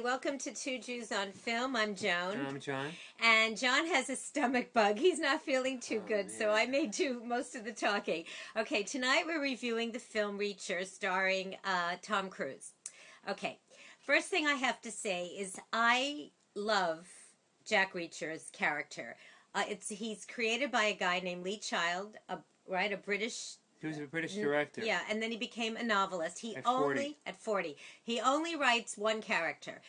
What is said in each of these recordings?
Hi, welcome to Two Jews on Film. I'm Joan. And I'm John. And John has a stomach bug. He's not feeling too Oh, good, so. I may do most of the talking. Okay, tonight we're reviewing the film Reacher starring uh, Tom Cruise. Okay, first thing I have to say is I love Jack Reacher's character. Uh, it's he's created by a guy named Lee Child, a, right, a British He was a British mm. director. yeah, and then he became a novelist. He At only 40. at 40. He only writes one character.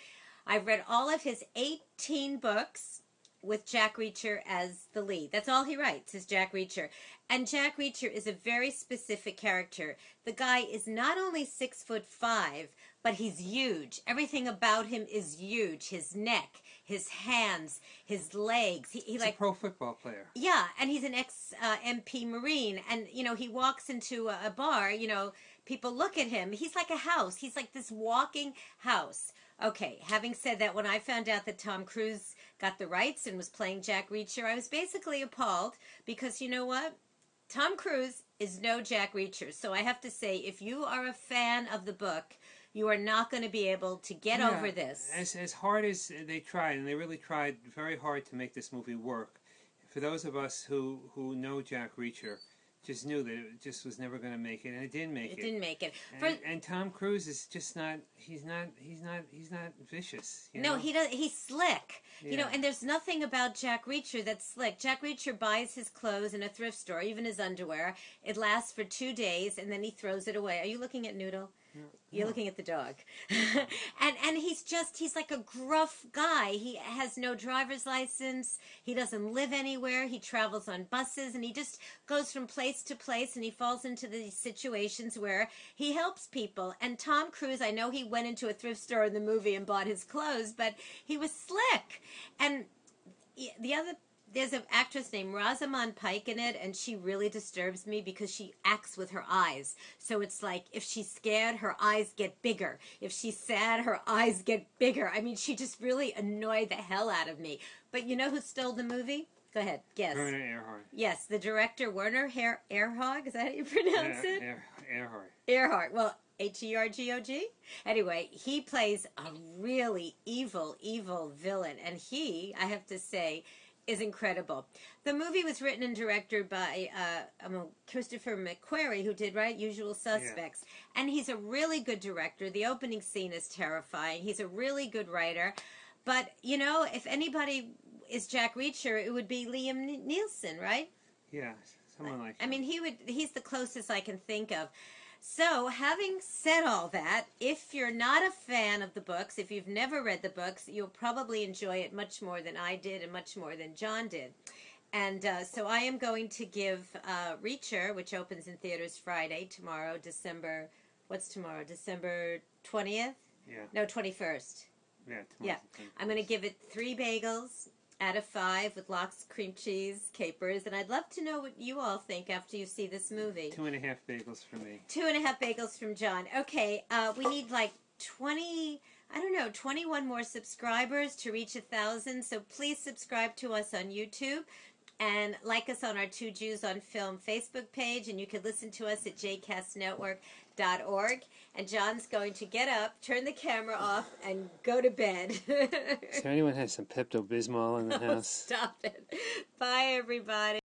I've read all of his 18 books with Jack Reacher as the lead. That's all he writes is Jack Reacher. And Jack Reacher is a very specific character. The guy is not only six foot five, but he's huge. Everything about him is huge. His neck, his hands, his legs. He, he He's like a pro football player. yeah, and he's an ex uh, MP Marine, and you know he walks into a, a bar. You know, people look at him. He's like a house. He's like this walking house. Okay, having said that, when I found out that Tom Cruise got the rights and was playing Jack Reacher, I was basically appalled because you know what? Tom Cruise is no Jack Reacher. So I have to say, if you are a fan of the book, you are not going to be able to get Yeah, over this. As, as hard as they tried, and they really tried very hard to make this movie work, for those of us who, who know Jack Reacher, just knew that it just was never going to make it, and it didn't make It it. didn't make it. For, And, and Tom Cruise is just not. He's not. He's not. He's not vicious. You no, know? he does. He's slick, you know. And there's nothing about Jack Reacher that's slick. Jack Reacher buys his clothes in a thrift store, even his underwear. It lasts for two days, and then he throws it away. Are you looking at Noodle? You're looking at the dog, and and he's just he's like a gruff guy. He has no driver's license. He doesn't live anywhere. He travels on buses, and he just goes from place to place. And he falls into these situations where he helps people. And Tom Cruise, I know he went into a thrift store in the movie and bought his clothes, but he was slick. And the other there's an actress named Rosamund Pike in it, and she really disturbs me because she acts with her eyes. So it's like if she's scared, her eyes get bigger. If she's sad, her eyes get bigger. I mean, she just really annoyed the hell out of me. But you know who stole the movie? Go ahead, guess. Werner Erhard. Yes, the director Werner Her- Erhard. Is that how you pronounce Er- it? Er- Erhard. Earhart. Well, H E R G O G. Anyway, he plays a really evil, evil villain, and he, I have to say, is incredible. The movie was written and directed by uh, um, Christopher McQuarrie, who did right Usual Suspects, and he's a really good director. The opening scene is terrifying. He's a really good writer, but you know, if anybody is Jack Reacher, it would be Liam N- Neeson, right? Yeah, someone like. I mean, he would. He's the closest I can think of. So, having said all that, if you're not a fan of the books, if you've never read the books, you'll probably enjoy it much more than I did and much more than John did. And uh, so, I am going to give uh, Reacher, which opens in theaters Friday, tomorrow, December. What's tomorrow? December 20th? Yeah. No, 21st. Yeah. Yeah. I'm going to give it three bagels out of five with lox, cream cheese, capers, and I'd love to know what you all think after you see this movie. Two and a half bagels for me. Two and a half bagels from John. Okay, uh, we need like 20, I don't know, 21 more subscribers to reach a thousand. So please subscribe to us on YouTube and like us on our Two Jews on Film Facebook page. And you can listen to us at jcastnetwork.org. And John's going to get up, turn the camera off, and go to bed. So anyone has some Pepto Bismol in the oh, house? Stop it. Bye, everybody.